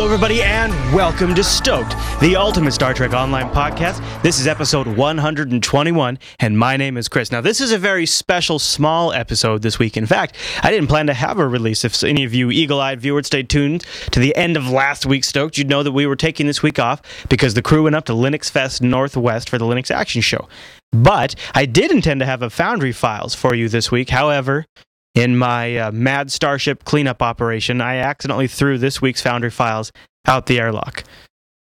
Hello, everybody, and welcome to Stoked, the ultimate Star Trek online podcast. This is episode 121, and my name is Chris. Now, this is a very special, small episode this week. In fact, I didn't plan to have a release. If any of you eagle eyed viewers stayed tuned to the end of last week's Stoked, you'd know that we were taking this week off because the crew went up to LinuxFest Northwest for the Linux Action Show. But I did intend to have a Foundry Files for you this week. However, in my uh, mad Starship cleanup operation, I accidentally threw this week's Foundry files out the airlock.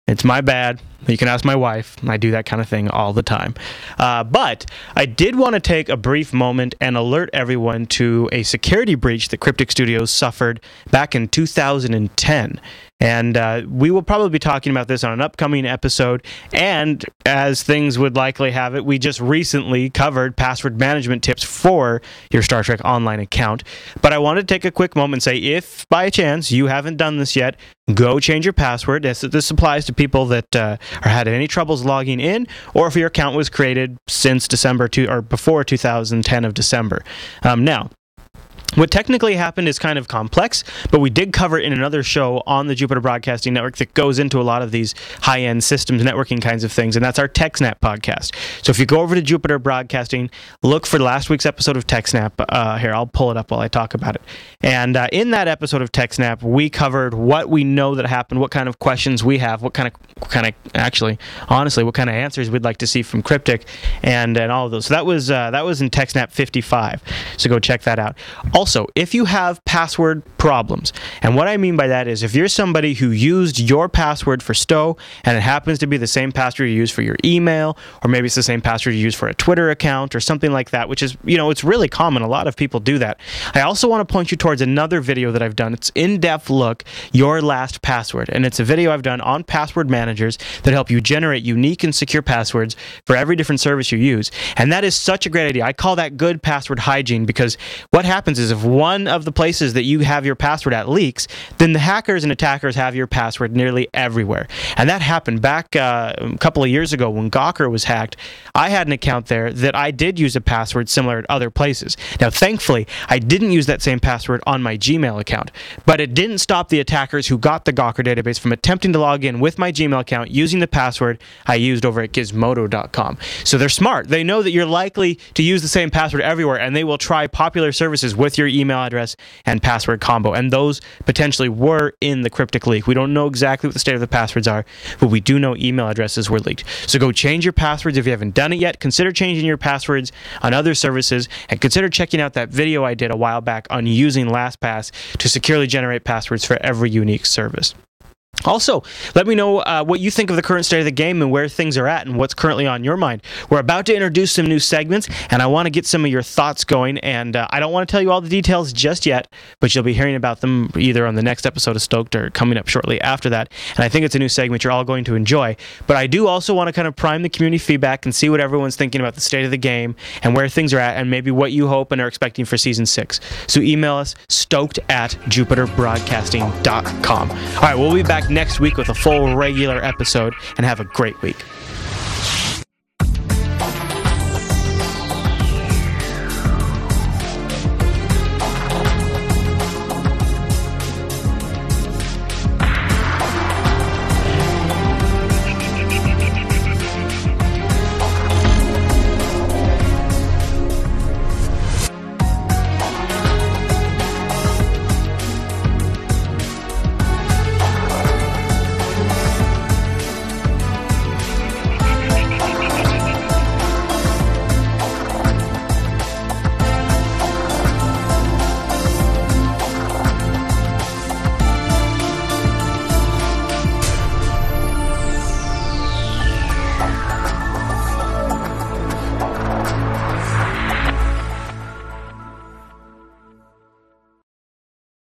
It's my bad. You can ask my wife. I do that kind of thing all the time. Uh, but I did want to take a brief moment and alert everyone to a security breach that Cryptic Studios suffered back in 2010. And uh, we will probably be talking about this on an upcoming episode. And as things would likely have it, we just recently covered password management tips for your Star Trek Online account. But I wanted to take a quick moment and say if by chance you haven't done this yet, go change your password. This, applies to people that uh, are had any troubles logging in or if your account was created since December two or before 2010 of December. Um, now, what technically happened is kind of complex, but we did cover it in another show on the Jupiter Broadcasting Network that goes into a lot of these high end systems networking kinds of things, and that's our TechSnap podcast. So if you go over to Jupiter Broadcasting, look for last week's episode of TechSnap. Uh, here, I'll pull it up while I talk about it. And uh, in that episode of TechSnap, we covered what we know that happened, what kind of questions we have, what kind of, what kind of actually, honestly, what kind of answers we'd like to see from Cryptic, and and all of those. So that was uh, that was in TechSnap 55. So go check that out. Also, if you have password problems, and what I mean by that is if you're somebody who used your password for Stow and it happens to be the same password you use for your email, or maybe it's the same password you use for a Twitter account or something like that, which is, you know, it's really common. A lot of people do that. I also want to point you towards another video that I've done. It's in depth look, your last password. And it's a video I've done on password managers that help you generate unique and secure passwords for every different service you use. And that is such a great idea. I call that good password hygiene because what happens is if one of the places that you have your password at leaks, then the hackers and attackers have your password nearly everywhere. And that happened back uh, a couple of years ago when Gawker was hacked. I had an account there that I did use a password similar at other places. Now, thankfully, I didn't use that same password on my Gmail account, but it didn't stop the attackers who got the Gawker database from attempting to log in with my Gmail account using the password I used over at gizmodo.com. So they're smart. They know that you're likely to use the same password everywhere, and they will try popular services with your email address and password combo. And those potentially were in the cryptic leak. We don't know exactly what the state of the passwords are, but we do know email addresses were leaked. So go change your passwords if you haven't done it yet. Consider changing your passwords on other services and consider checking out that video I did a while back on using LastPass to securely generate passwords for every unique service. Also, let me know uh, what you think of the current state of the game and where things are at and what's currently on your mind. We're about to introduce some new segments, and I want to get some of your thoughts going. And uh, I don't want to tell you all the details just yet, but you'll be hearing about them either on the next episode of Stoked or coming up shortly after that. And I think it's a new segment you're all going to enjoy. But I do also want to kind of prime the community feedback and see what everyone's thinking about the state of the game and where things are at, and maybe what you hope and are expecting for season six. So email us stoked at jupiterbroadcasting.com. All right, we'll be next week with a full regular episode and have a great week.